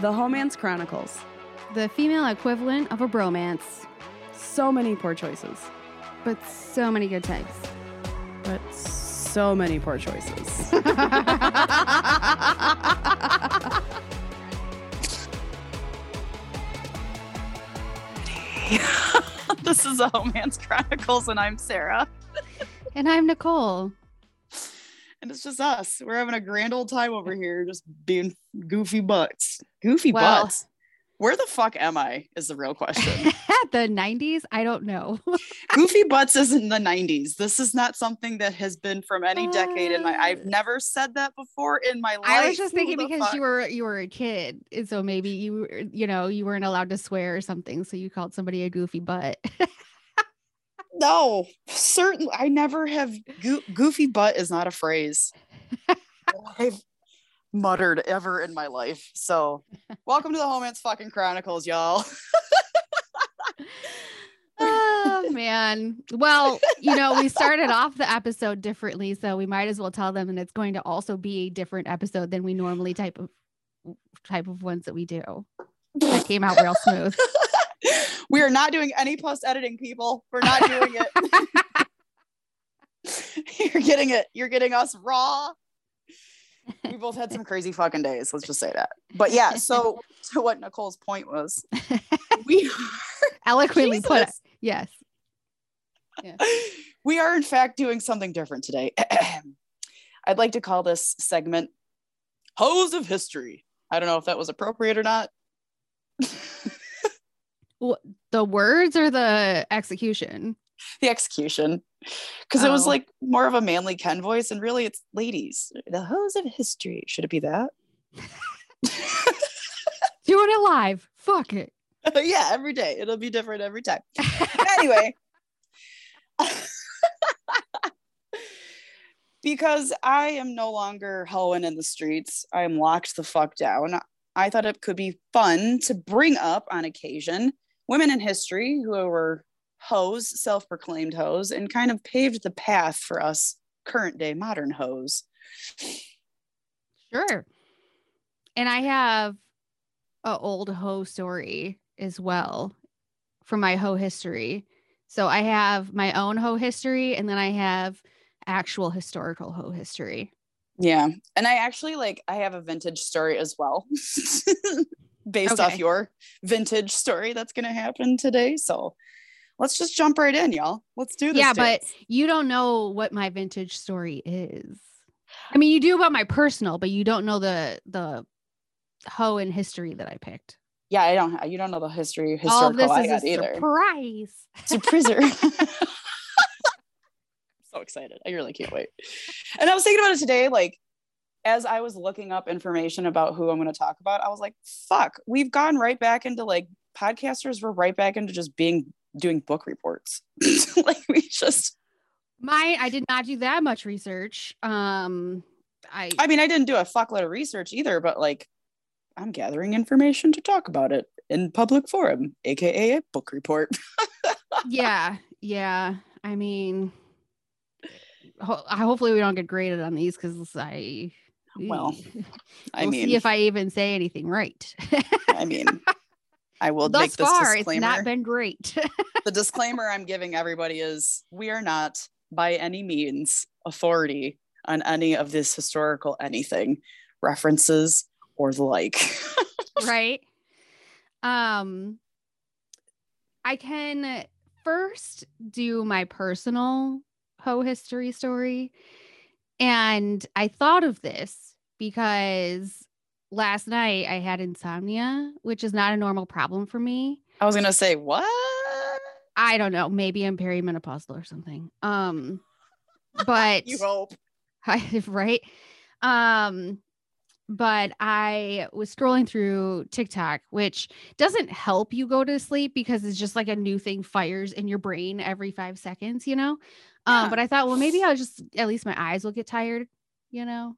The Homance Chronicles. The female equivalent of a bromance, So many poor choices, but so many good times. but so many poor choices. this is the Homance Chronicles, and I'm Sarah. and I'm Nicole. And it's just us. We're having a grand old time over here, just being goofy butts. Goofy Well- butts. Where the fuck am I? Is the real question. the 90s? I don't know. goofy butts isn't the 90s. This is not something that has been from any decade in my. Uh, I've never said that before in my life. I was just thinking because fuck? you were you were a kid, and so maybe you you know you weren't allowed to swear or something, so you called somebody a goofy butt. No, certainly. I never have. Go- goofy butt is not a phrase I've muttered ever in my life. So, welcome to the Homance fucking Chronicles, y'all. oh man. Well, you know, we started off the episode differently, so we might as well tell them and it's going to also be a different episode than we normally type of type of ones that we do. That came out real smooth. we are not doing any post editing, people. We're not doing it. You're getting it. You're getting us raw. We both had some crazy fucking days. Let's just say that. But yeah, so to what Nicole's point was, we are Eloquently put it. Jesus. Yes. we are in fact doing something different today. I'd like to call this segment Hoes of History. I don't know if that was appropriate or not. The words or the execution? The execution. Because it was Oh. like more of a manly Ken voice, and really it's ladies. The hoes of history. Should it be that? Doing it live. Fuck it. yeah, every day. It'll be different every time. anyway. because I am no longer hoeing in the streets, I am locked the fuck down. I thought it could be fun to bring up on occasion women in history who were hoes, self proclaimed hoes, and kind of paved the path for us current day modern hoes. Sure. And I have a old hoe story as well from my hoe history. So I have my own hoe history and then I have actual historical hoe history. Yeah. And I actually like I have a vintage story as well. Based off your vintage story that's gonna happen today. So let's just jump right in, y'all. Let's do this. Yeah, but you don't know what my vintage story is. I mean, you do about my personal, but you don't know the the hoe in history that I picked. yeah, I don't you don't know the history All of this I is a either. surprise. Surpriser. so excited. I really can't wait. And I was thinking about it today, like as I was looking up information about who I'm going to talk about, I was like, fuck, we've gone right back into like podcasters, we're right back into just being doing book reports. like we just My I did not do that much research. Um I I mean, I didn't do a fuckload of research either, but like I'm gathering information to talk about it in public forum, aka a book report. yeah, yeah. I mean, ho- hopefully we don't get graded on these because I. Well, I we'll mean, see if I even say anything right. I mean, I will Thus make this far, it's not been great. the disclaimer I'm giving everybody is we are not by any means authority on any of this historical anything references or the like. right? Um, I can first do my personal hoe history story. And I thought of this because last night I had insomnia, which is not a normal problem for me. I was gonna say what? I don't know, maybe I'm perimenopausal or something. Um, but You hope. I, right? Um, but I was scrolling through TikTok, which doesn't help you go to sleep because it's just like a new thing fires in your brain every five seconds, you know? Yeah. Um, but I thought, well, maybe I'll just at least my eyes will get tired, you know?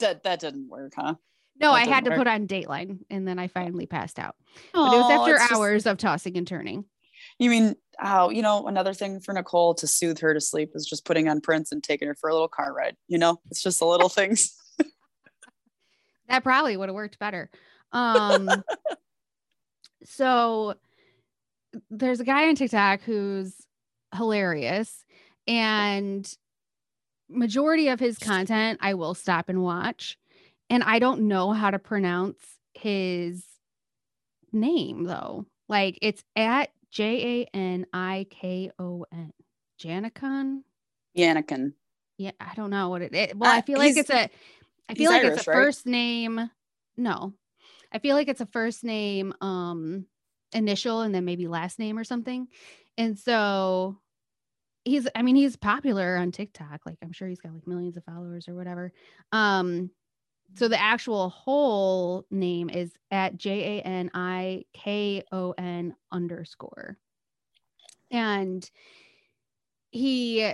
That that didn't work, huh? No, That I had to work. put on Dateline and then I finally passed out. But it was after it's just- hours of tossing and turning. you mean how you know another thing for Nicole to soothe her to sleep is just putting on Prince and taking her for a little car ride. You know, it's just the little things. That probably would have worked better. Um, so there's a guy on TikTok who's hilarious, and majority of his content I will stop and watch. And I don't know how to pronounce his name though. Like it's at J A N I K O N. Janikon. Yannikin. Yeah, I don't know what it is. Well, Uh, I feel like it's a I feel like Irish, it's a right? first name. No. I feel like it's a first name um initial and then maybe last name or something. And so he's I mean he's popular on TikTok. Like I'm sure he's got like millions of followers or whatever. Um so the actual whole name is at J A N I K O N underscore. And he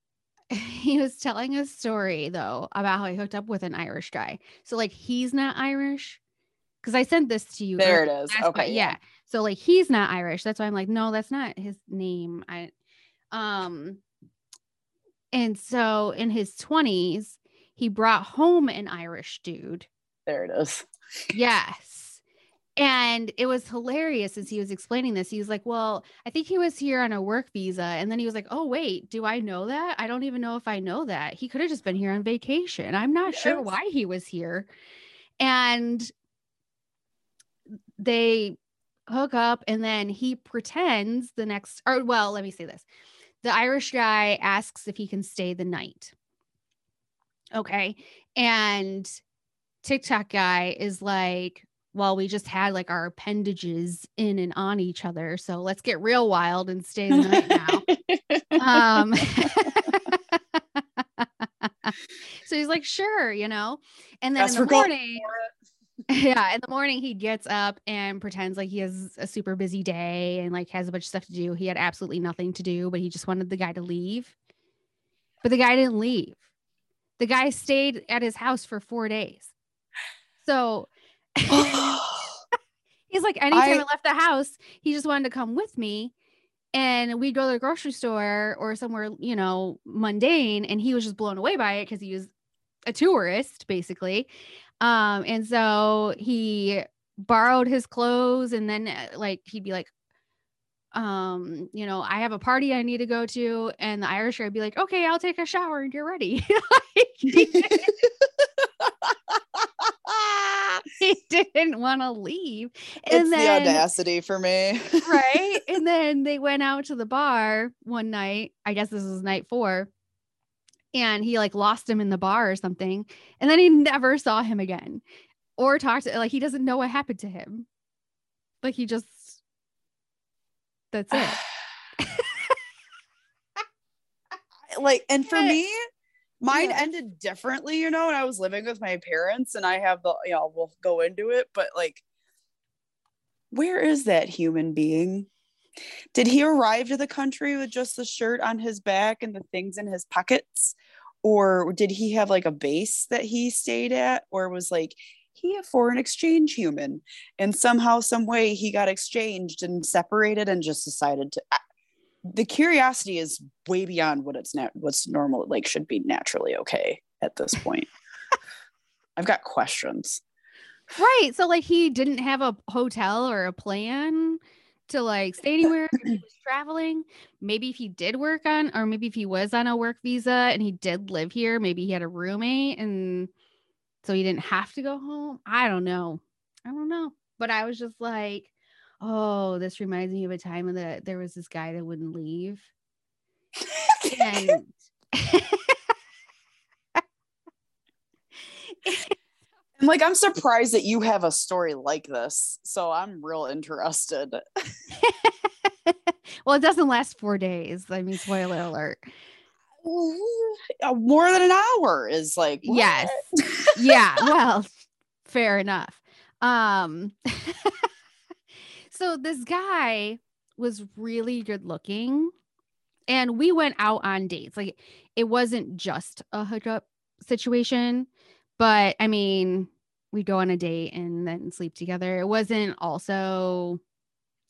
he was telling a story though about how he hooked up with an Irish guy. So like he's not Irish. Cause I sent this to you. There it is. Okay. yeah. So like he's not Irish. That's why I'm like, no, that's not his name. I um and so in his 20s, he brought home an Irish dude. There it is. Yes. And it was hilarious as he was explaining this. He was like, Well, I think he was here on a work visa. And then he was like, Oh, wait, do I know that? I don't even know if I know that. He could have just been here on vacation. I'm not sure why he was here. And they hook up, and then he pretends the next, or well, let me say this the Irish guy asks if he can stay the night. Okay. And TikTok guy is like, well, we just had like our appendages in and on each other. So let's get real wild and stay the night now. um, so he's like, sure, you know. And then Guess in we're the going morning, yeah, in the morning he gets up and pretends like he has a super busy day and like has a bunch of stuff to do. He had absolutely nothing to do, but he just wanted the guy to leave. But the guy didn't leave. The guy stayed at his house for four days. So he's like, anytime I, I- left the house, he just wanted to come with me. And we'd go to the grocery store or somewhere, you know, mundane. And he was just blown away by it because he was a tourist, basically. Um, and so he borrowed his clothes and then uh, like he'd be like, um, you know, I have a party I need to go to, and the Irish guy would be like, okay, I'll take a shower and you're ready. like, he, didn't, he didn't want to leave. And it's then the audacity for me. right? And then they went out to the bar one night. I guess this was night four. And he like lost him in the bar or something. And then he never saw him again or talked to like he doesn't know what happened to him. Like he just that's it. like, and for me, mine Yeah. ended differently, you know, when I was living with my parents and I have the, you know, we'll go into it, but like, where is that human being? Did he arrive to the country with just the shirt on his back and the things in his pockets? Or did he have like a base that he stayed at? Or was like he a foreign exchange human? And somehow, some way he got exchanged and separated and just decided to uh, the curiosity is way beyond what it's not what's normal like should be naturally okay at this point. I've got questions. Right. So like he didn't have a hotel or a plan to like stay anywhere if he was traveling. Maybe if he did work on or maybe if he was on a work visa and he did live here, maybe he had a roommate and so he didn't have to go home. I don't know. I don't know. But I was just like, oh, this reminds me of a time when there was this guy that wouldn't leave. And And like I'm surprised that you have a story like this. So I'm real interested. well, it doesn't last four days. I mean, spoiler alert. Uh, More than an hour is like what? Yes. yeah well fair enough um so this guy was really good looking and we went out on dates like it wasn't just a hookup situation but i mean we'd go on a date and then sleep together it wasn't also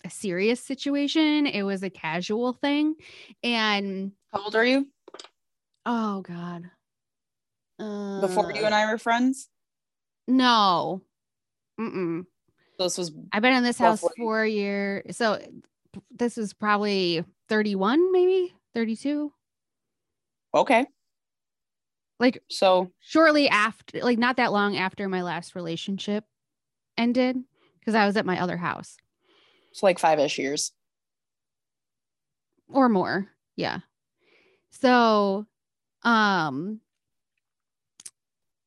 a serious situation it was a casual thing and How old are you? oh god Before you Uh, and I were friends? No. Mm-mm. This was I've been in this house Roughly. four years. So this was probably 31, maybe 32. okay. Like So shortly after, like not that long after my last relationship ended, because I was at my other house it's like five ish years. or more. Yeah. So, um,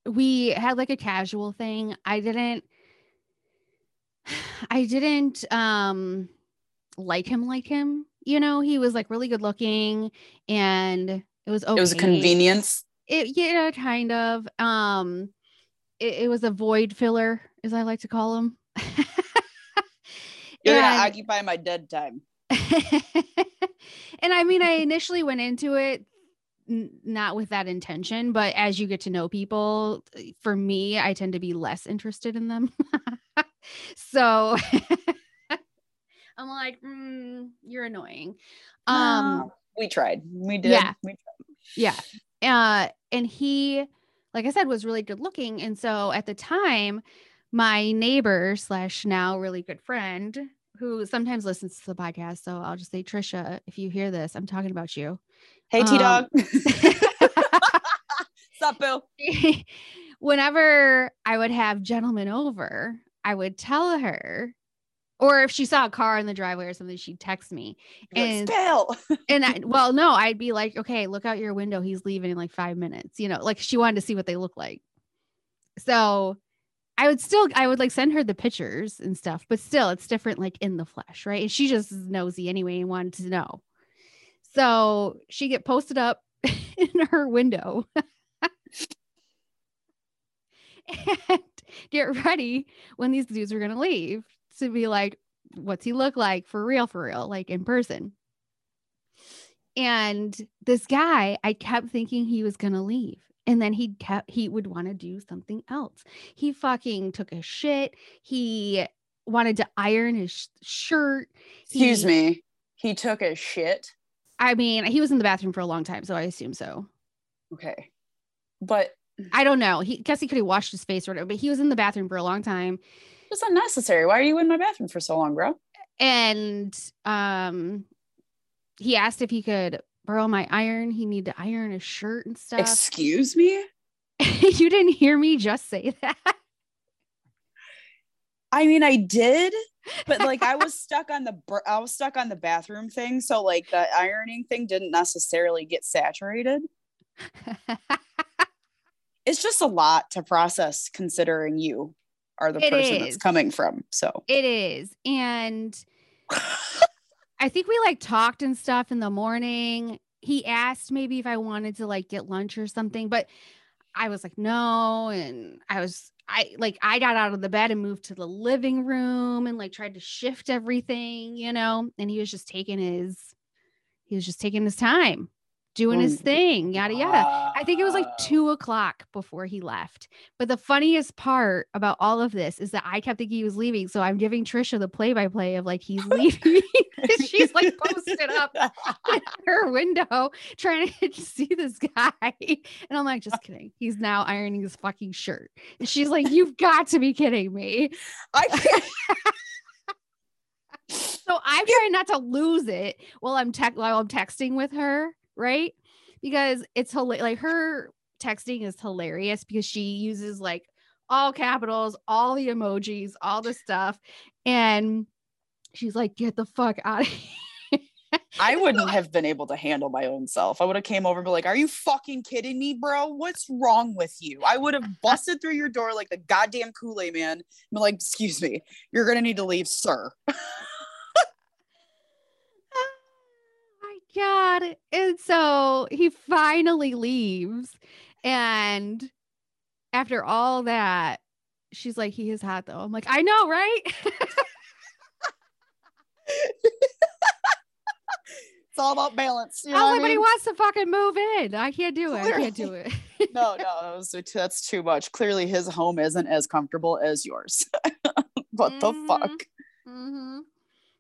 we had like a casual thing. I didn't, I didn't, um, like him, like him. You know, he was like really good looking and it was okay. It was a convenience. It, yeah, kind of. Um, it, it was a void filler, as I like to call them. You're And- gonna occupy my dead time. and I mean, I initially went into it n- not with that intention, but as you get to know people, for me, I tend to be less interested in them. so I'm like, mm, you're annoying. Um, No, we tried. We did. yeah. We yeah. Uh, and he, like I said, was really good looking. And so at the time, my neighbor slash now really good friend who sometimes listens to the podcast. So I'll just say, Trisha, if you hear this, I'm talking about you. Hey, T Dog. Um, Sup, Bill? Whenever I would have gentlemen over, I would tell her, or if she saw a car in the driveway or something, she'd text me. And- Bill. And I, well, no, I'd be like, okay, look out your window. He's leaving in like five minutes. You know, like she wanted to see what they look like. So I would still, I would like send her the pictures and stuff, but still, it's different like in the flesh, right? And she just is nosy anyway and wanted to know. So she get posted up in her window and get ready when these dudes were going to leave to be like, what's he look like for real, for real, like in person? And this guy, I kept thinking he was going to leave. And then he kept, he would want to do something else. He fucking took a shit. He wanted to iron his sh- shirt. Excuse He- me. He took a shit. I mean, he was in the bathroom for a long time, so I assume so. Okay. But I don't know. He guess he could have washed his face or whatever, but he was in the bathroom for a long time. It's unnecessary. Why are you in my bathroom for so long, bro? And um he asked if he could borrow my iron. He needed to iron his shirt and stuff. Excuse me? you didn't hear me just say that. I mean, I did, but like I was stuck on the I was stuck on the bathroom thing, so like the ironing thing didn't necessarily get saturated. It's just a lot to process considering you are the It person is. that's coming from. So it is. And I think we like talked and stuff in the morning. He asked maybe if I wanted to like get lunch or something, but I was like, no. And I was, I like, I got out of the bed and moved to the living room and like tried to shift everything, you know, and he was just taking his, he was just taking his time doing his thing, yada, yada. I think it was like two o'clock before he left. But the funniest part about all of this is that I kept thinking he was leaving. So I'm giving Trisha the play by play of like he's leaving. She's like posted up in her window trying to see this guy. And I'm like, just kidding. He's now ironing his fucking shirt. And she's like, You've got to be kidding me. I can't. So I'm trying not to lose it while I'm tech while I'm texting with her, right? Because it's hila- like her texting is hilarious because she uses like all capitals, all the emojis, all the stuff, and she's like, "Get the fuck out of here!" I wouldn't have been able to handle my own self. I would have came over and be like, "Are you fucking kidding me, bro? What's wrong with you?" I would have busted through your door like the goddamn Kool Aid man. be like, "Excuse me, you're gonna need to leave, sir." Oh my god. And so he finally leaves. And after all that, she's like, he is hot though. I'm like, I know, right? It's all about balance. You know what I Everybody mean? wants to fucking move in. I can't do it. I can't do it. no, no, that was- that's too much. Clearly, his home isn't as comfortable as yours. what the Mhm. fuck? hmm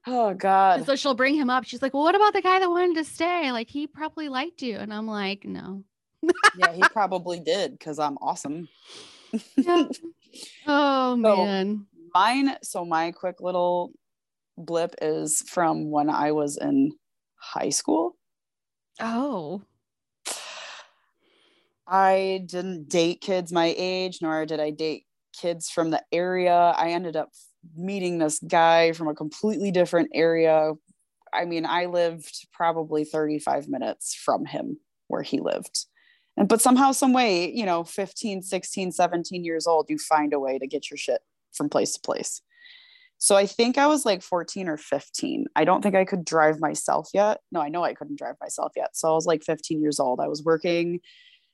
Oh And God. so she'll bring him up. She's like, Well, what about the guy that wanted to stay? Like, he probably liked you. And I'm like, No. yeah, he probably did because I'm awesome. Yeah. Oh man. Mine, so my quick little blip is from when I was in high school. Oh. I didn't date kids my age, nor did I date kids from the area. I ended up meeting this guy from a completely different area. I mean, I lived probably 35 minutes from him where he lived. And but somehow, some way, you know, 15, 16, 17 years old, you find a way to get your shit from place to place. So I think I was like 14 or 15. I don't think I could drive myself yet. No, I know I couldn't drive myself yet. So I was like 15 years old. I was working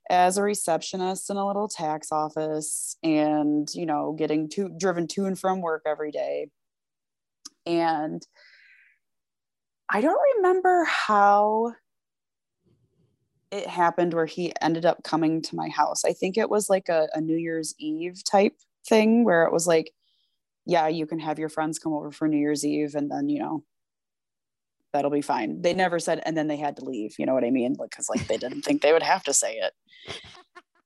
as a receptionist in a little tax office and, you know, getting to driven to and from work every day. And I don't remember how it happened where he ended up coming to my house. I think it was like a, a New Year's Eve type thing where it was like, yeah, you can have your friends come over for New Year's Eve and then, you know, that'll be fine. They never said, and then they had to leave. You know what I mean? Because like, like they didn't think they would have to say it.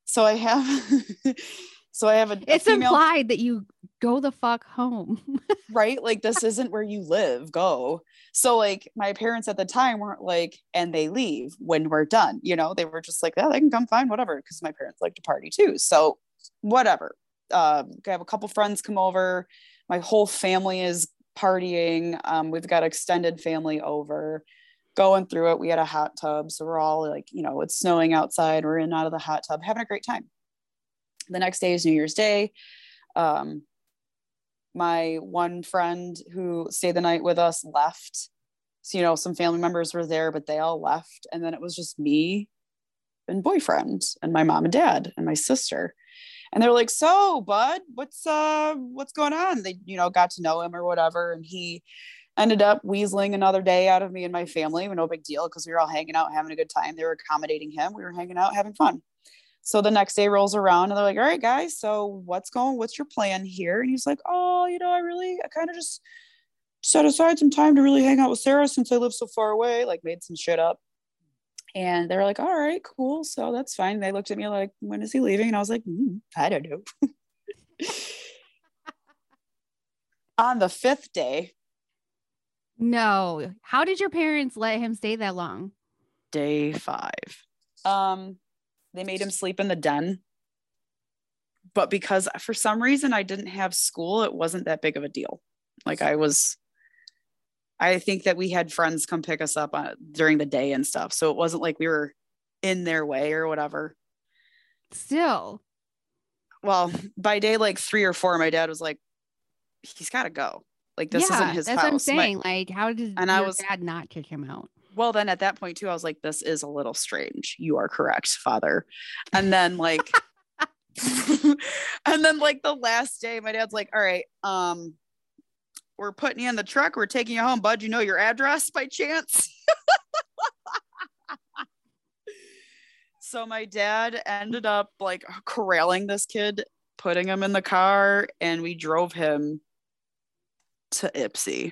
So I have, so I have a. It's a female, implied that you go the fuck home. right? Like this isn't where you live. Go. So like my parents at the time weren't like, and they leave when we're done. You know, they were just like, yeah, they can come fine, whatever. Because my parents like to party too. So whatever. Uh, I have a couple friends come over. My whole family is partying. Um, we've got extended family over going through it. We had a hot tub. So we're all like, you know, it's snowing outside. We're in and out of the hot tub, having a great time. The next day is New Year's Day. Um, my one friend who stayed the night with us left. So, you know, some family members were there, but they all left. And then it was just me and boyfriend and my mom and dad and my sister and they're like so bud what's uh what's going on? They you know got to know him or whatever and he ended up weaseling another day out of me and my family no big deal because we were all hanging out having a good time. They were accommodating him. We were hanging out having fun. So the next day rolls around and they're like all right guys so what's going what's your plan here? And he's like oh you know i really i kind of just set aside some time to really hang out with sarah since i live so far away like made some shit up and they're like, all right, cool. So that's fine. They looked at me like, when is he leaving? And I was like, mm, I don't know. On the fifth day. No. How did your parents let him stay that long? Day five. Um, they made him sleep in the den. But because for some reason I didn't have school, it wasn't that big of a deal. Like I was I think that we had friends come pick us up uh, during the day and stuff. So it wasn't like we were in their way or whatever. Still. Well, by day like three or four, my dad was like, he's got to go. Like this yeah, isn't his that's house. What I'm saying. My, like, how did and I was, dad not kick him out? Well, then at that point too, I was like, this is a little strange. You are correct, father. And then like, and then like the last day, my dad's like, all right, um, we're putting you in the truck. We're taking you home, bud. You know your address by chance? so my dad ended up like corralling this kid, putting him in the car, and we drove him to Ypsi.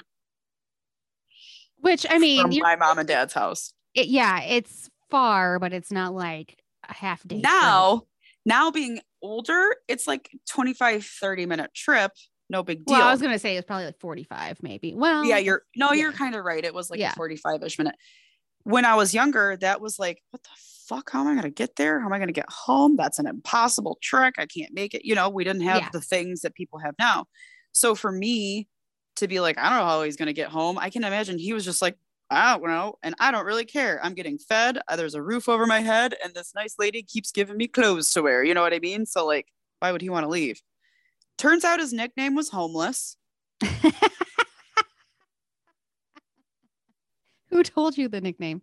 Which I mean, my mom and dad's house. It, yeah, it's far, but it's not like a half day. Now, trip. now being older, it's like 25, 30 minute trip no big deal. Well, I was gonna say it's probably like 45, maybe. Well, yeah, you're no, yeah. you're kind of right. It was like yeah. a 45 ish minute. When I was younger, that was like, what the fuck? How am I gonna get there? How am I gonna get home? That's an impossible trek. I can't make it. You know, we didn't have yeah. the things that people have now. So for me to be like, I don't know how he's gonna get home. I can imagine he was just like, I don't know, and I don't really care. I'm getting fed. Uh, there's a roof over my head, and this nice lady keeps giving me clothes to wear. You know what I mean? So like, why would he want to leave? Turns out his nickname was homeless. Who told you the nickname?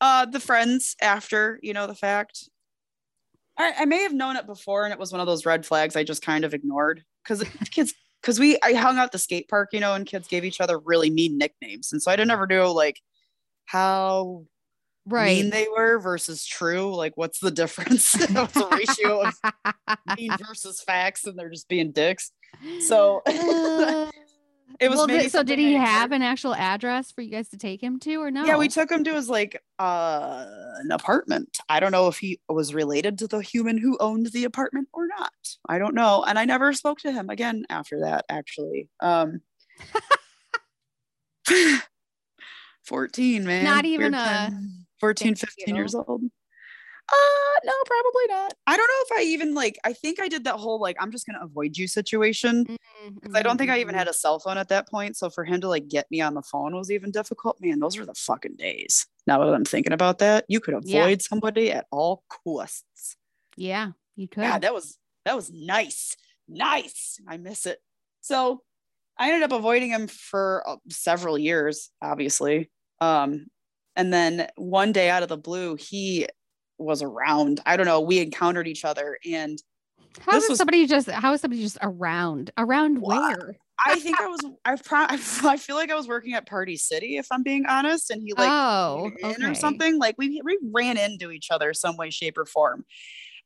Uh, the friends after, you know, the fact. I, I may have known it before and it was one of those red flags I just kind of ignored because kids, because we, I hung out the skate park, you know, and kids gave each other really mean nicknames. And so I didn't ever know like how right. mean they were versus true. Like, what's the difference? what's the ratio of mean versus facts? And they're just being dicks. So, It was well, did, so did he have an actual address for you guys to take him to or no? Yeah, we took him to his like uh an apartment. I don't know if he was related to the human who owned the apartment or not. I don't know. And I never spoke to him again after that, actually. Um 14, man. Not even a 10, 14, thank 15 you. years old. Uh no, probably not. I don't know if I even like I think I did that whole like I'm just gonna avoid you situation. Mm, 'Cause I don't think I even had a cell phone at that point. So for him to like get me on the phone was even difficult. Man, those were the fucking days. Now that I'm thinking about that, you could avoid Yeah. somebody at all costs. Yeah, you could. Yeah, that was that was nice. Nice. I miss it. So I ended up avoiding him for uh, several years, obviously. Um, and then one day out of the blue, he was around. I don't know. We encountered each other and how is was- somebody just how is somebody just around? Around What? where? I think I was I pro- I feel like I was working at Party City if I'm being honest and he like oh, okay. or something like we we ran into each other some way shape or form.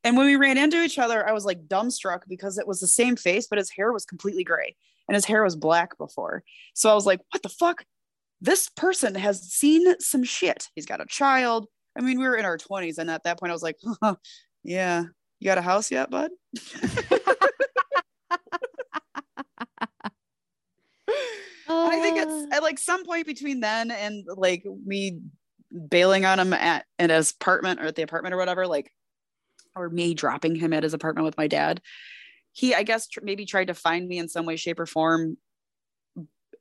And when we ran into each other I was like dumbstruck because it was the same face but his hair was completely gray and his hair was black before. So I was like what the fuck? This person has seen some shit. He's got a child. I mean we were in our 20s and at that point I was like yeah, you got a house yet, bud? I think it's at like some point between then and like me bailing on him at at his apartment or at the apartment or whatever, like, or me dropping him at his apartment with my dad. He, I guess, tr- maybe tried to find me in some way, shape, or form,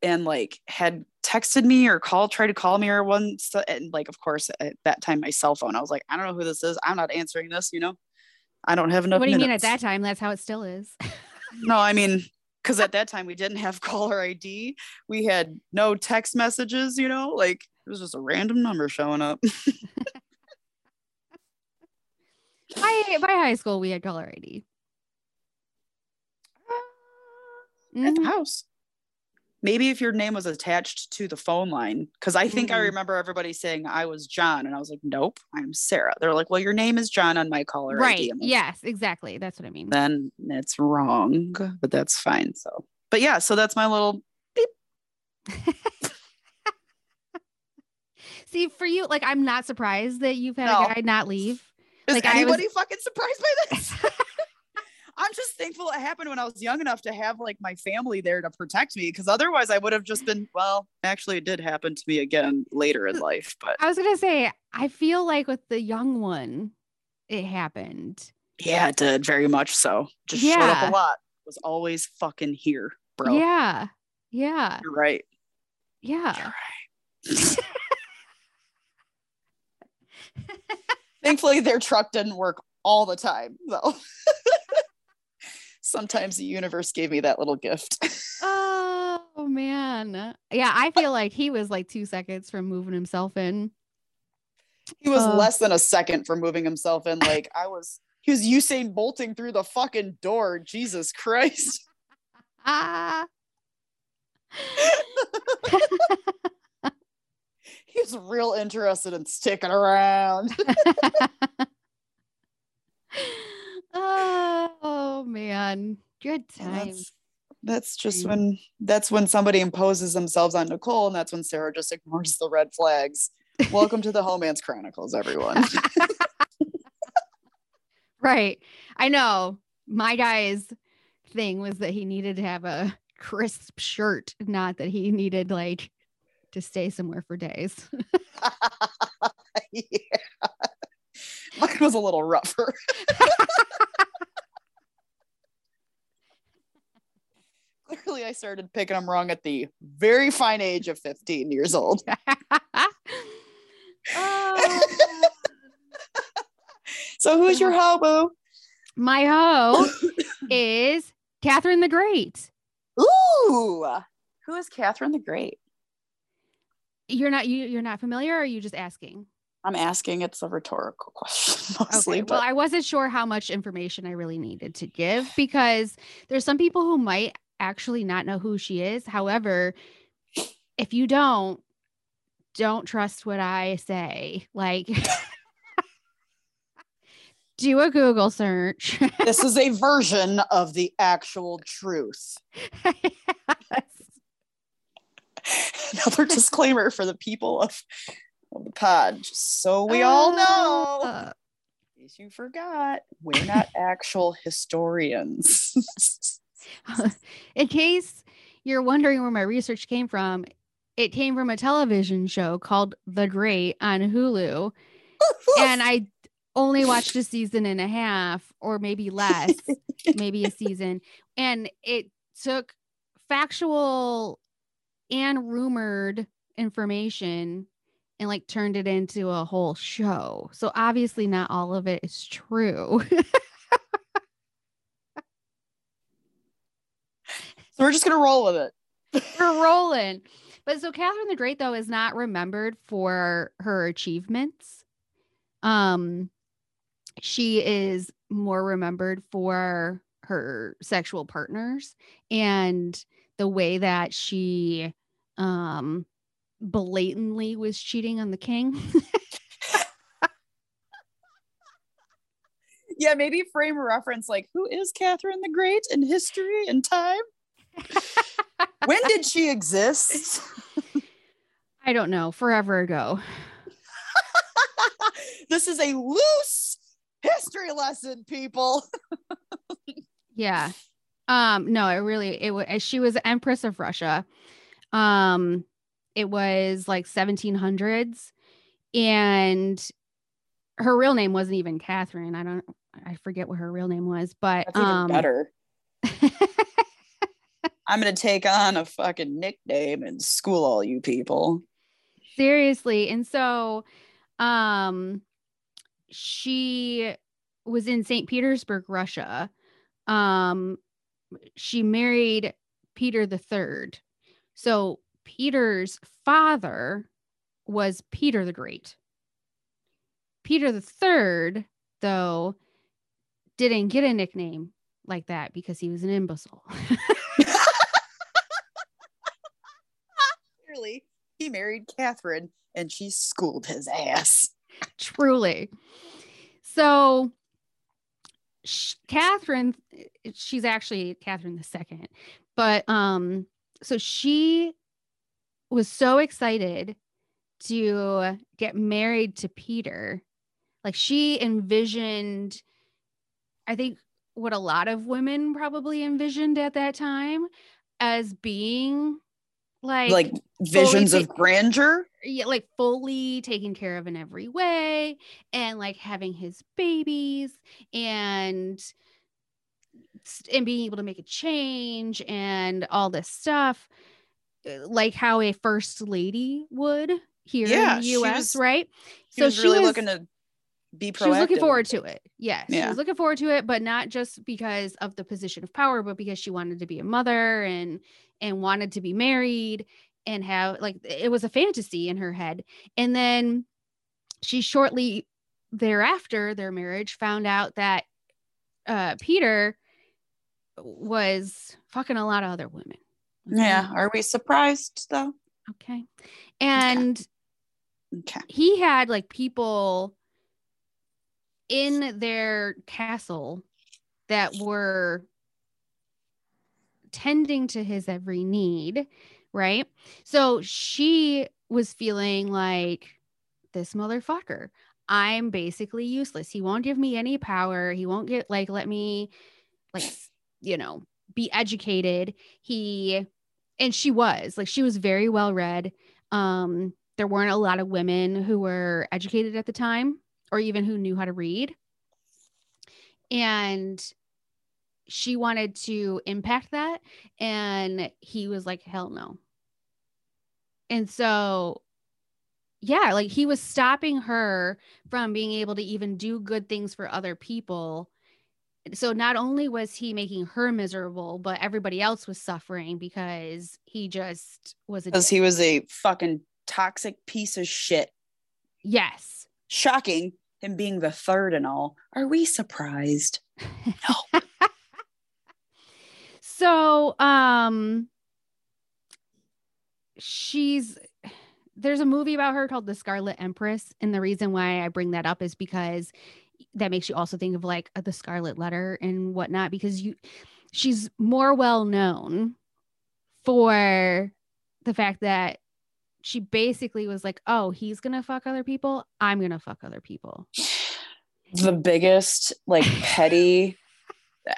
and like had texted me or called, tried to call me or once, and like, of course, at that time, my cell phone. I was like, I don't know who this is. I'm not answering this. You know, I don't have enough. what do you mean at that time? That's how it still is. No, I mean, because at that time we didn't have caller ID. We had no text messages, you know, like it was just a random number showing up. by by high school, we had caller ID. At the Mhm. house. Maybe if your name was attached to the phone line, because I think I Mhm. remember everybody saying I was John, and I was like, nope, I'm Sarah. They're like, well, your name is John on my caller Right. ID. Yes, exactly. That's what I mean. Then it's wrong, but that's fine. So, but yeah, so that's my little See, for you, like, I'm not surprised that you've had No. a guy not leave. Is Like, I was- anybody fucking surprised by this? I'm just thankful it happened when I was young enough to have like my family there to protect me because otherwise I would have just been, well, actually, it did happen to me again later in life. But I was gonna say, I feel like with the young one, it happened. yeah, it did very much so. Just showed up a lot. Was always fucking here, bro. Yeah. Yeah. You're right. Yeah. Thankfully, their truck didn't work all the time, though. Sometimes the universe gave me that little gift. Oh man. Yeah, I feel like he was like two seconds from moving himself in. He was Uh. less than a second from moving himself in. Like I was, he was Usain bolting through the fucking door. Jesus Christ. Ah. He was real interested in sticking around. oh man. Good times. that's, that's just when that's when somebody imposes themselves on Nicole, and that's when Sarah just ignores the red flags. Welcome to the Homance Chronicles, everyone. Right. I know. My guy's thing was that he needed to have a crisp shirt, not that he needed like to stay somewhere for days. yeah. Mine was a little rougher. Clearly, I started picking them wrong at the very fine age of 15 years old. Oh, So, who's your hobo? my hoe is Catherine the Great. Ooh, who is Catherine the Great? You're not you you're not familiar or are you just asking? I'm asking. It's a rhetorical question mostly, Okay. Well, but I wasn't sure how much information I really needed to give because there's some people who might actually not know who she is. However, if you don't, don't trust what I say. Like, do a Google search. this is a version of the actual truth. Another disclaimer for the people of, of the pod, just so we all know. Uh, In case you forgot, we're not actual historians. in case you're wondering where my research came from, it came from a television show called The Great on Hulu. and I only watched a season and a half, or maybe less, maybe a season. And it took factual and rumored information and like turned it into a whole show. So obviously, not all of it is true. So we're just gonna roll with it. We're rolling. But so Catherine the Great, though, is not remembered for her achievements. Um, she is more remembered for her sexual partners and the way that she um blatantly was cheating on the king. Yeah, maybe frame a reference like who is Catherine the Great in history and time? when did she exist? I don't know, forever ago. this is a loose history lesson, people. Yeah. Um no, it really it was she was empress of Russia. Um it was like 1700s and her real name wasn't even Catherine. I don't I forget what her real name was, but That's even um better. I'm gonna take on a fucking nickname and school all you people. seriously. And so um she was in St. Petersburg, Russia. Um she married Peter the Third. So Peter's father was Peter the Great. Peter the Third, though, didn't get a nickname like that because he was an imbecile. Clearly, he married Catherine and she schooled his ass. Truly. So Catherine, she's actually Catherine the second, but um, so she was so excited to get married to Peter. Like she envisioned, I think what a lot of women probably envisioned at that time as being like Like visions fully of grandeur. yeah, like fully taken care of in every way and like having his babies and and being able to make a change and all this stuff uh, like how a first lady would here Yeah, in the US was- right so She was looking to be proactive. she was looking forward to it. Yeah, she was looking forward to it, but not just because of the position of power, but because she wanted to be a mother and and wanted to be married and have like it was a fantasy in her head. And then she shortly thereafter their marriage found out that uh Peter was fucking a lot of other women. Yeah. Are we surprised though? Okay. And Okay. he had like people in their castle that were tending to his every need, right? So she was feeling like this motherfucker. I'm basically useless. He won't give me any power. He won't get like let me like you know, be educated. He and she was like she was very well read. Um there weren't a lot of women who were educated at the time or even who knew how to read. And she wanted to impact that. And he was like, hell no. And so, yeah, like he was stopping her from being able to even do good things for other people. So not only was he making her miserable, but everybody else was suffering because he just was a Because he was a fucking toxic piece of shit. yes. Shocking. Him being the third and all. Are we surprised? No. so, um, she's there's a movie about her called The Scarlet Empress, and the reason why I bring that up is because that makes you also think of like the Scarlet Letter and whatnot, because you she's more well known for the fact that she basically was like, "Oh, he's gonna fuck other people. I'm gonna fuck other people." The biggest, like, petty.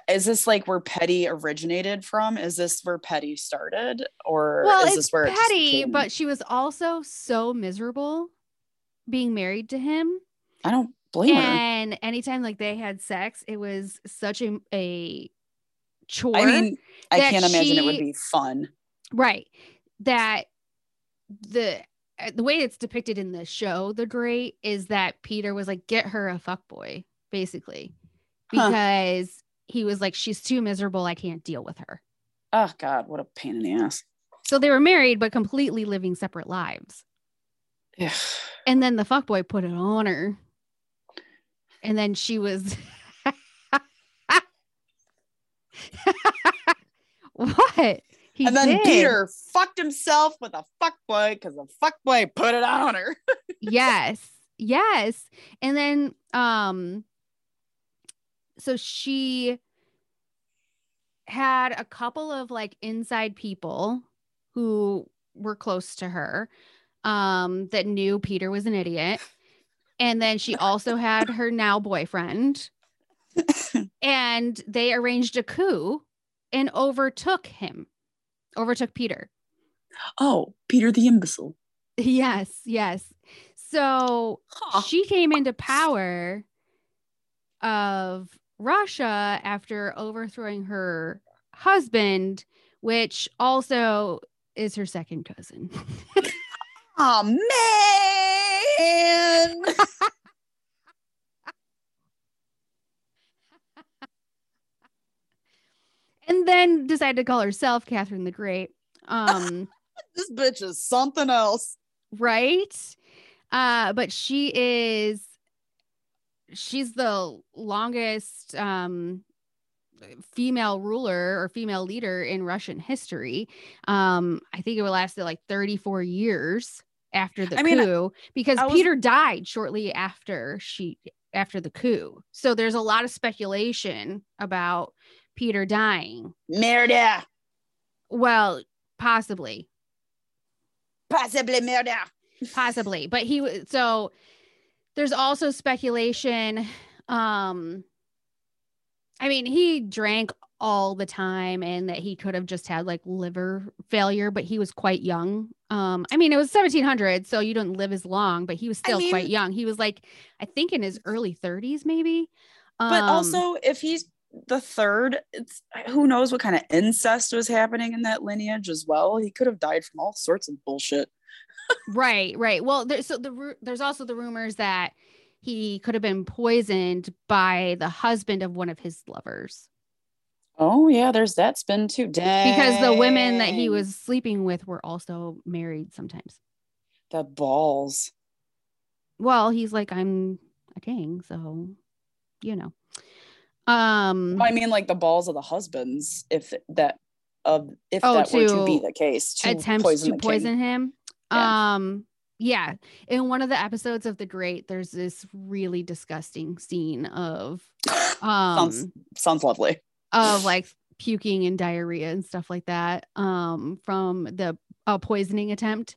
is this like where petty originated from? Is this where petty started, or well, is it's this where petty, but she was also so miserable being married to him. I don't blame her. And anytime like they had sex, it was such a, a chore. I mean, I can't imagine it would be fun. right. That the uh, the way it's depicted in the show, The Great, is that Peter was like, get her a fuck boy, basically. Huh. Because he was like, she's too miserable. I can't deal with her. Oh God, what a pain in the ass. So they were married, but completely living separate lives. Ugh. And then the fuck boy put it on her. And then she was what? He and then did. Peter fucked himself with a fuck boy because the fuck boy put it on her. yes. Yes. And then um so she had a couple of like inside people who were close to her um that knew Peter was an idiot. And then she also had her now boyfriend. and they arranged a coup and overtook him. Overtook Peter. Oh, Peter the imbecile. Yes, yes. So Huh. she came into power of Russia after overthrowing her husband, which also is her second cousin. Oh man. and then decided to call herself Catherine the Great. Um, this bitch is something else. right? Uh, but she is she's the longest um female ruler or female leader in Russian history. Um, I think it would lasted like 34 years after the I mean, coup because was- Peter died shortly after she after the coup. So there's a lot of speculation about Peter dying. Murder. Well, possibly, Possibly murder. possibly but he so there's also speculation um i mean he drank all the time and that he could have just had like liver failure but he was quite young um i mean it was 1700 so you don't live as long but he was I still quite young he was like i think in his early 30s maybe But Um, also, if he's the third, it's who knows what kind of incest was happening in that lineage as well. He could have died from all sorts of bullshit. right right well there's so the there's also the rumors that he could have been poisoned by the husband of one of his lovers Oh yeah, there's that spin too. Dang. because the women that he was sleeping with were also married sometimes. the balls. Well, he's like, I'm a king, so you know. Um I mean, like the balls of the husbands, if that of if Oh, that were to be the case, to attempts poison to the king. poison him. Yeah. Um yeah. In one of the episodes of The Great, there's this really disgusting scene of um sounds sounds lovely. of like puking and diarrhea and stuff like that um from the uh, poisoning attempt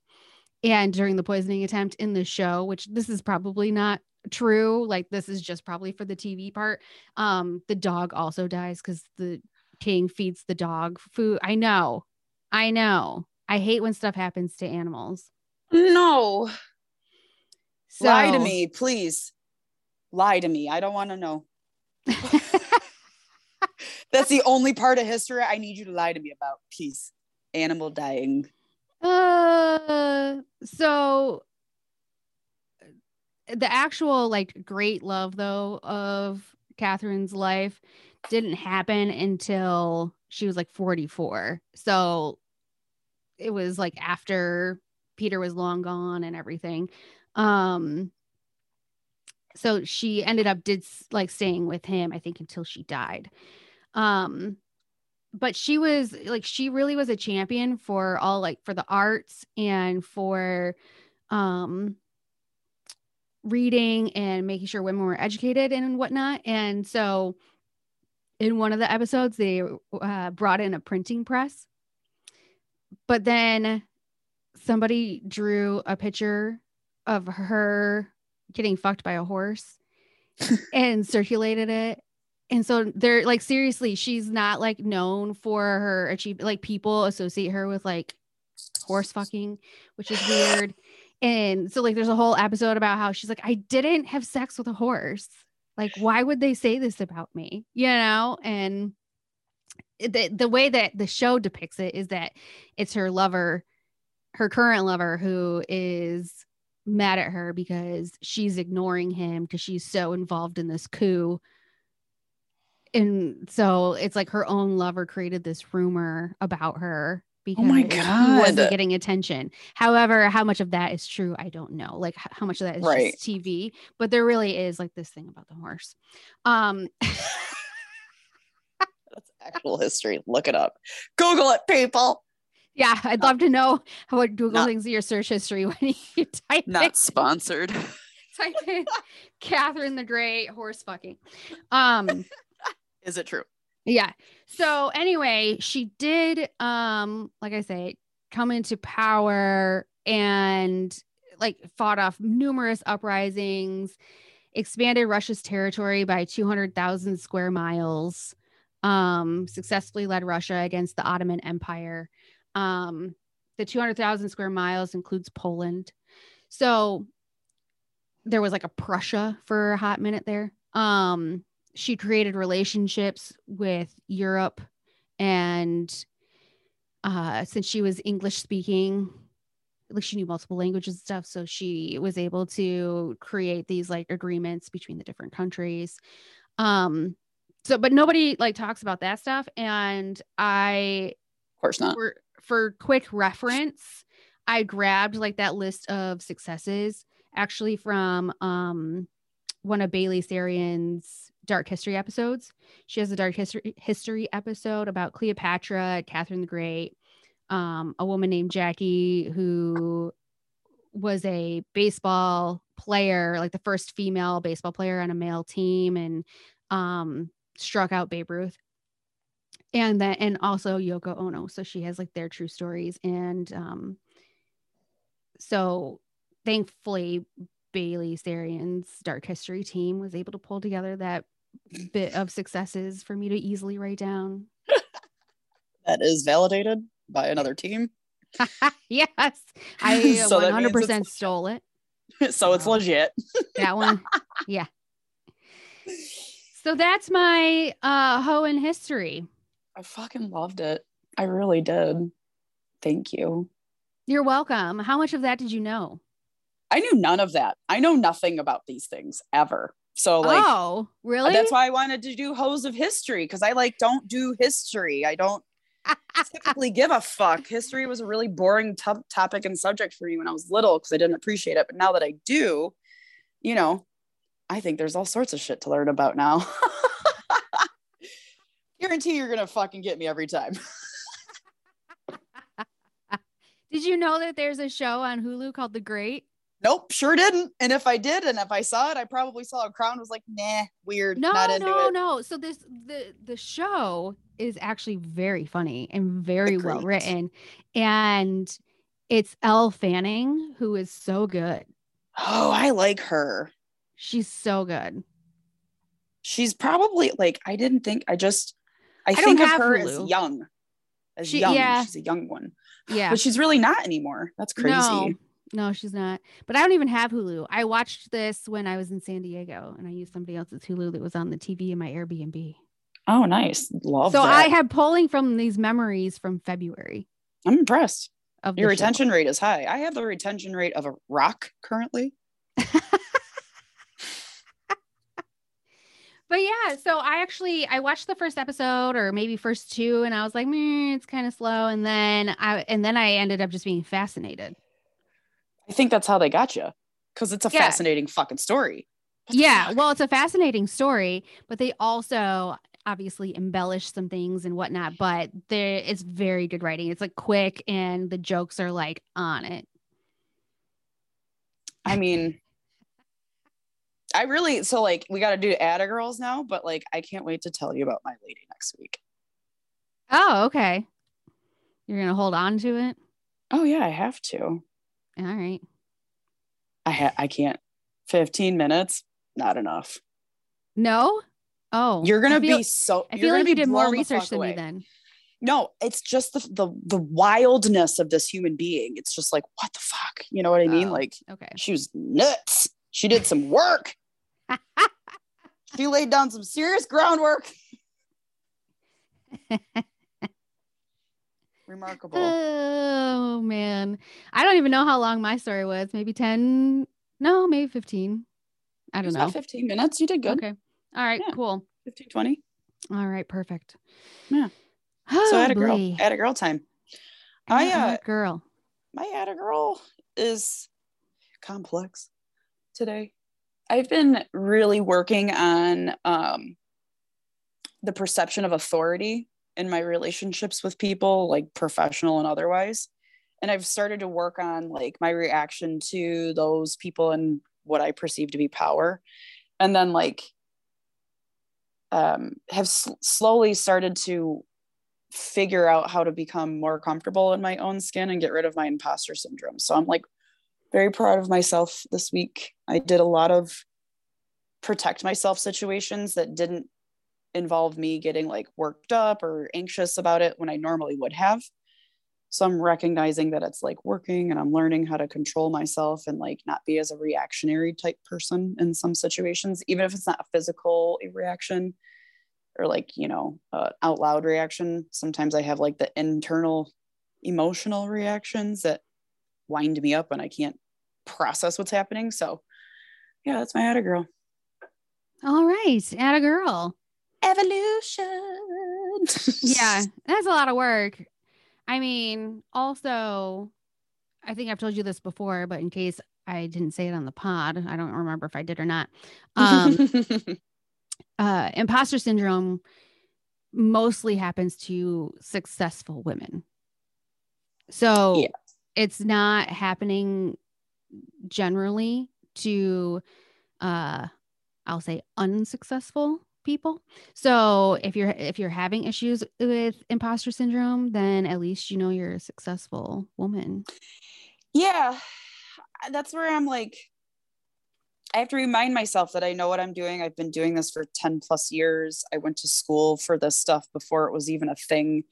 and during the poisoning attempt in the show which this is probably not true like this is just probably for the tv part um the dog also dies because the king feeds the dog food i know i know i hate when stuff happens to animals No, so, lie to me, please. Lie to me. I don't want to know. That's the only part of history I need you to lie to me about. Peace. Animal dying. Uh, so the actual like great love though of Catherine's life didn't happen until she was like 44. So it was like after Peter was long gone and everything. Um so she ended up did like staying with him I think until she died. Um but she was like she really was a champion for all like for the arts and for um reading and making sure women were educated and whatnot and so in one of the episodes they uh, brought in a printing press but then somebody drew a picture of her getting fucked by a horse and circulated it. And so they're like, seriously, she's not like known for her achievement. Like people associate her with like horse fucking, which is weird. And so like there's a whole episode about how she's like, I didn't have sex with a horse. Like, why would they say this about me? You know? And the the way that the show depicts it is that it's her lover, her current lover, who is mad at her because she's ignoring him because she's so involved in this coup. And so it's like her own lover created this rumor about her because Oh my he God. wasn't getting attention. However, how much of that is true, I don't know. Like how much of that is Right. just TV, but there really is like this thing about the horse. Um That's actual history. Look it up. Google it, people. yeah, I'd love to know how what Google Not- thinks of your search history when you type Not it. sponsored. type in Catherine the Great horse fucking. Um Is it true? Yeah. So anyway, she did um like I say come into power and like fought off numerous uprisings, expanded Russia's territory by 200,000 square miles. Um successfully led Russia against the Ottoman Empire. Um the 200,000 square miles includes Poland. So there was like a Prussia for a hot minute there. Um, she created relationships with Europe, and uh, since she was English speaking, like she knew multiple languages and stuff, so she was able to create these like agreements between the different countries. Um, so, but nobody like talks about that stuff, and I Of course not. for for quick reference, I grabbed like that list of successes actually from um one of Bailey Sarian's Dark History episodes. She has a Dark History history episode about Cleopatra, Catherine the Great, um, a woman named Jackie who was a baseball player, like the first female baseball player on a male team, and um, struck out Babe Ruth and then and also Yoko Ono. So she has like their true stories. And um so thankfully Bailey Sarian's Dark History team was able to pull together that bit of successes for me to easily write down. That is validated by another team. yes. I So 100% stole it. so it's legit. That one. yeah. So that's my uh hoe in history. I fucking loved it. I really did. Thank you. You're welcome. How much of that did you know? I knew none of that. I know nothing about these things ever. So like oh, really? that's why I wanted to do hoes of history because I like don't do history. I don't typically give a fuck. History was a really boring to- topic and subject for me when I was little because I didn't appreciate it. But now that I do, you know, I think there's all sorts of shit to learn about now. Guarantee you're gonna fucking get me every time. Did you know that there's a show on Hulu called The Great? Nope, sure didn't. And if I did, and if I saw it, I probably saw a crown was like, nah, weird, No, not into no, it. no. So this the the show is actually very funny and very The well written, and it's Elle Fanning who is so good. Oh, I like her. She's so good. She's probably like I didn't think. I just I, don't think of her Hulu. as young, as She- young. yeah. She's a young one, Yeah. but she's really not anymore. That's crazy. No, no, she's not. But I don't even have Hulu. I watched this when I was in San Diego, and I used somebody else's Hulu that was on the TV in my Airbnb. Oh, nice. Love so that. I have pulling from these memories from February I'm impressed. of Your the show. retention rate is high. I have the retention rate of a rock currently. But yeah, so I actually I watched the first episode or maybe first two, and I was like, "Meh, it's kind of slow. And then I and then I ended up just being fascinated. I think that's how they got you because it's a Yeah. fascinating fucking story. What Yeah, well, it's a fascinating story, but they also obviously embellish some things and whatnot. But there, it's very good writing. It's like quick, and the jokes are like on it. I mean, I really so like we got to do Atta Girls now, but like I can't wait to tell you about my lady next week. Oh, okay. You're gonna hold on to it. Oh yeah, I have to. All right. I ha- I can't. 15 minutes, not enough. No. Oh, You're gonna feel, be so. I feel like you did more research than me then. No, it's just the, the the wildness of this human being. It's just like what the fuck, you know what I mean? Oh. Like Okay. she was nuts. She did some work. she laid down some serious groundwork. Remarkable. Oh man. I don't even know how long my story was. Maybe 10. No, maybe 15. I don't know. about 15 minutes. You did good. Okay. All right, Yeah. cool. 15, 20. All right, perfect. Yeah. Oh, so I had a girl. boy. I had a girl time. I, uh, girl. my had a girl is complex today. I've been really working on um, the perception of authority in my relationships with people, like professional and otherwise. And I've started to work on like my reaction to those people and what I perceive to be power. And then like um, have s- slowly started to figure out how to become more comfortable in my own skin and get rid of my imposter syndrome. So I'm like very proud of myself this week. I did a lot of protect myself situations that didn't involve me getting like worked up or anxious about it when I normally would have. So I'm recognizing that it's like working and I'm learning how to control myself and like not be as a reactionary type person in some situations, even if it's not a physical reaction or like, you know, uh, out loud reaction. Sometimes I have like the internal emotional reactions that wind me up and I can't process what's happening. So yeah, that's my Atta girl. All right, Atta girl. Evolution. Yeah, that's a lot of work. I mean, also, I think I've told you this before, but in case I didn't say it on the pod, I don't remember if I did or not. Um, uh, imposter syndrome mostly happens to successful women. So Yeah. it's not happening generally to, uh, I'll say unsuccessful people. So if you're if you're having issues with imposter syndrome, then at least you know you're a successful woman. yeah, that's where I'm like, I have to remind myself that I know what I'm doing. I've been doing this for 10 plus years. I went to school for this stuff before it was even a thing.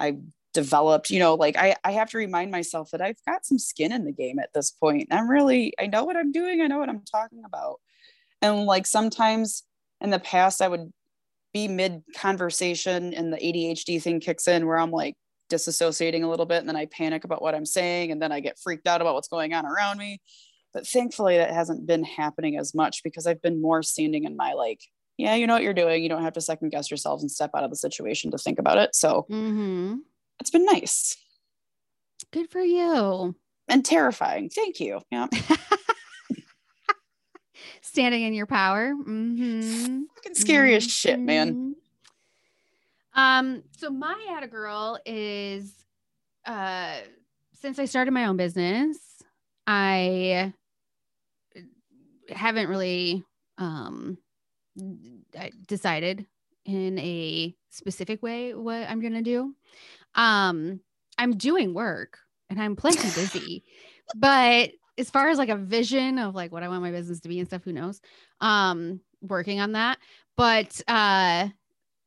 I developed, you know, like I, I have to remind myself that I've got some skin in the game at this point. I'm really, I know what I'm doing. I know what I'm talking about. And like sometimes in the past, I would be mid conversation and the ADHD thing kicks in where I'm like disassociating a little bit and then I panic about what I'm saying and then I get freaked out about what's going on around me. But thankfully, that hasn't been happening as much because I've been more standing in my like, yeah, you know what you're doing. You don't have to second guess yourselves and step out of the situation to think about it. So Mm-hmm. it's been nice Good for you. and terrifying. Thank you. Yeah. Standing in your power. Mm-hmm. Fucking scary as shit, man. Mhm. Um, so my Atta girl is uh since I started my own business, I haven't really um decided in a specific way what I'm gonna do. Um, I'm doing work and I'm plenty busy, but as far as like a vision of like what I want my business to be and stuff, who knows? Um, working on that. But uh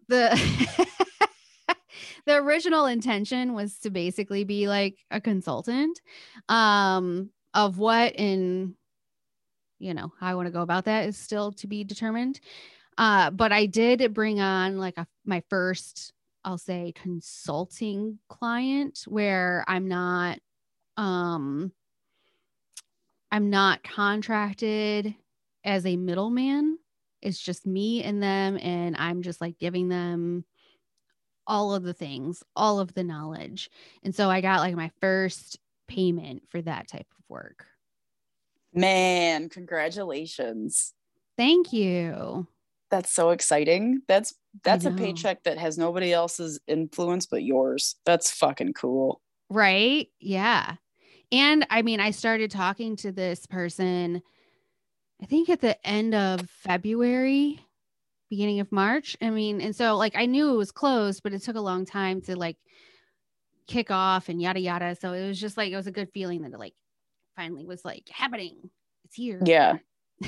the the original intention was to basically be like a consultant um of what and you know how I want to go about that is still to be determined. Uh, but I did bring on like a, my first, I'll say, consulting client where I'm not, um, I'm not contracted as a middleman. It's just me and them, and I'm just like giving them all of the things, all of the knowledge. And so I got like my first payment for that type of work. Man, congratulations. Thank you. That's so exciting. That's that's a paycheck that has nobody else's influence but yours. That's fucking cool. Right. Yeah. And I mean, I started talking to this person, I think at the end of February, beginning of March. I mean, and so like I knew it was closed, but it took a long time to like kick off and yada yada. So it was just like it was a good feeling that it like finally was like happening. It's here. Yeah.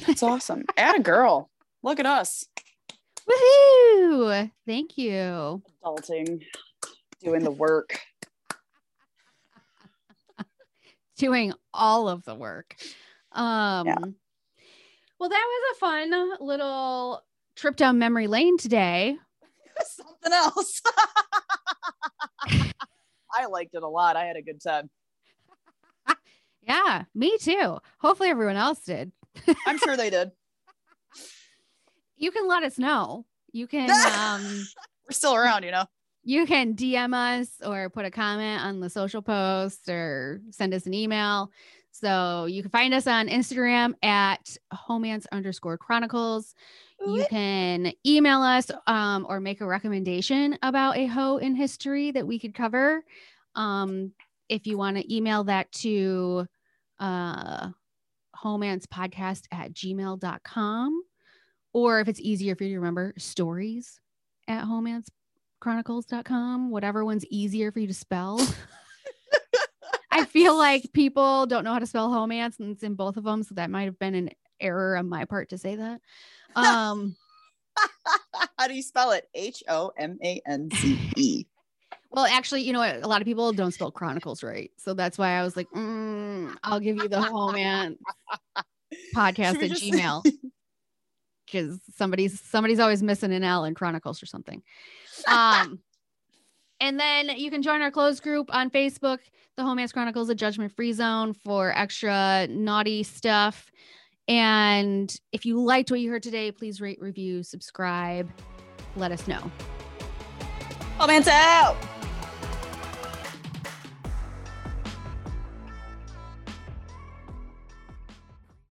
That's awesome. Atta girl. Look at us. Woohoo! Thank you. Adulting. Doing the work. Doing all of the work. Um well that was a fun little trip down memory lane today. Something else. I liked it a lot. I had a good time. Yeah, me too. Hopefully everyone else did. I'm sure they did. You can let us know. You can um We're still around, you know. You can DM us or put a comment on the social post or send us an email. So you can find us on Instagram at homance underscore chronicles. You can email us um, or make a recommendation about a hoe in history that we could cover. Um, if you want to email that to uh, homancepodcast at gmail.com. Or if it's easier for you to remember, stories at homancechronicles.com, whatever one's easier for you to spell. I feel like people don't know how to spell homance and it's in both of them. So that might have been an error on my part to say that. Um, How do you spell it? H O M A N C E. well, actually, you know what? A lot of people don't spell chronicles right. So that's why I was like, mm, I'll give you the homance podcast at just- Gmail. Because somebody's somebody's always missing an L in Chronicles or something. Um, and then you can join our closed group on Facebook, the Homance Chronicles, a judgment free zone for extra naughty stuff. And if you liked what you heard today, please rate, review, subscribe. Let us know. Comments out.